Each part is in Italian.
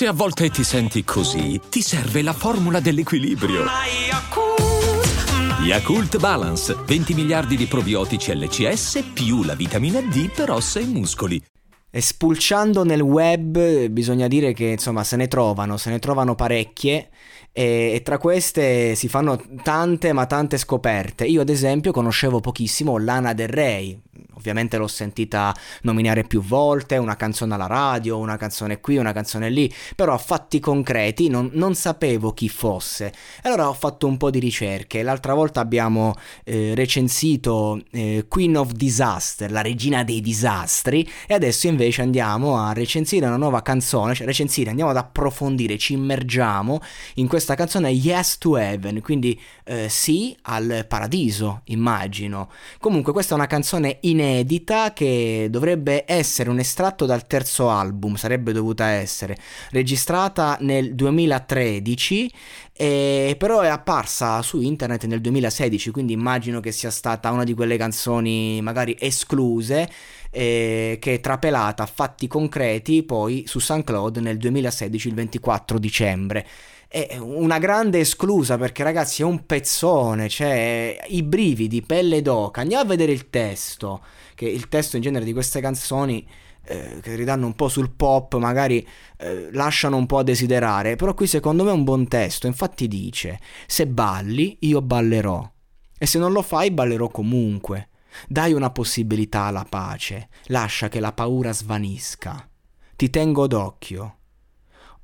Se a volte ti senti così, ti serve la formula dell'equilibrio. Yakult Balance, 20 miliardi di probiotici LCS più la vitamina D per ossa e muscoli. E spulciando nel web bisogna dire che insomma se ne trovano, se ne trovano parecchie e, e, tra queste si fanno tante ma tante scoperte. Io ad esempio conoscevo pochissimo Lana Del Rey, ovviamente l'ho sentita nominare più volte, una canzone alla radio, una canzone qui, una canzone lì, però a fatti concreti non, non sapevo chi fosse. Allora ho fatto un po' di ricerche, l'altra volta abbiamo eh, recensito eh, Queen of Disaster, la regina dei disastri, e adesso invece andiamo a recensire una nuova canzone, cioè recensire, andiamo ad approfondire, ci immergiamo in questa canzone Yes to Heaven, quindi eh, sì al paradiso, immagino. Comunque questa è una canzone inedita inedita che dovrebbe essere un estratto dal terzo album, sarebbe dovuta essere, registrata nel 2013 e però è apparsa su internet nel 2016, quindi immagino che sia stata una di quelle canzoni magari escluse eh, che è trapelata a fatti concreti poi su SoundCloud nel 2016 il 24 dicembre è una grande esclusa perché ragazzi è un pezzone, cioè i brividi, pelle d'oca. Andiamo a vedere il testo, che il testo in genere di queste canzoni eh, che ridanno un po' sul pop, magari eh, lasciano un po' a desiderare, però qui secondo me è un buon testo, infatti dice se balli io ballerò e se non lo fai ballerò comunque. Dai una possibilità alla pace, lascia che la paura svanisca. Ti tengo d'occhio.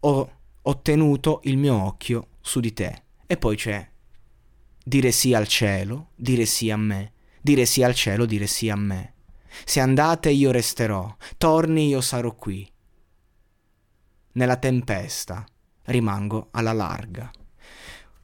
O ho tenuto il mio occhio su di te. E poi c'è dire sì al cielo, dire sì a me, dire sì al cielo, dire sì a me. Se andate io resterò, torni io sarò qui. Nella tempesta rimango alla larga.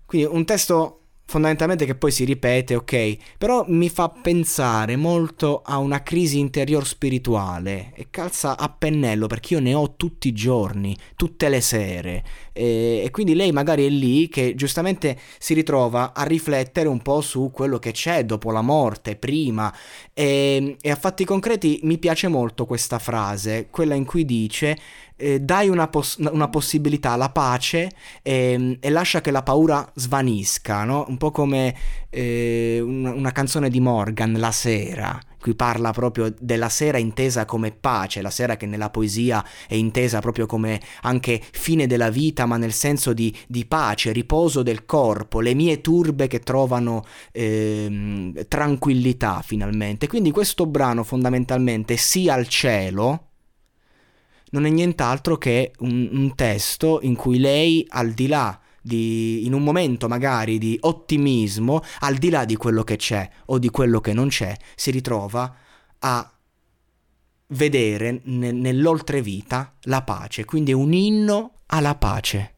Quindi un testo fondamentalmente che poi si ripete, ok, però mi fa pensare molto a una crisi interior spirituale. E calza a pennello perché io ne ho tutti i giorni, tutte le sere. E, e quindi lei magari è lì che giustamente si ritrova a riflettere un po' su quello che c'è dopo la morte, prima. E, e a fatti concreti mi piace molto questa frase, quella in cui dice eh, dai una, poss- una, possibilità alla pace e, ehm, e, lascia che la paura svanisca, no? un po' come eh, una, una canzone di Morgan, La sera, qui parla proprio della sera intesa come pace, la sera che nella poesia è intesa proprio come anche fine della vita, ma nel senso di, di pace, riposo del corpo, le mie turbe che trovano eh, tranquillità finalmente. Quindi questo brano fondamentalmente sia al cielo, non è nient'altro che un, un testo in cui lei, al di là di, in un momento magari di ottimismo, al di là di quello che c'è o di quello che non c'è, si ritrova a vedere ne, nell'oltrevita la pace, quindi è un inno alla pace.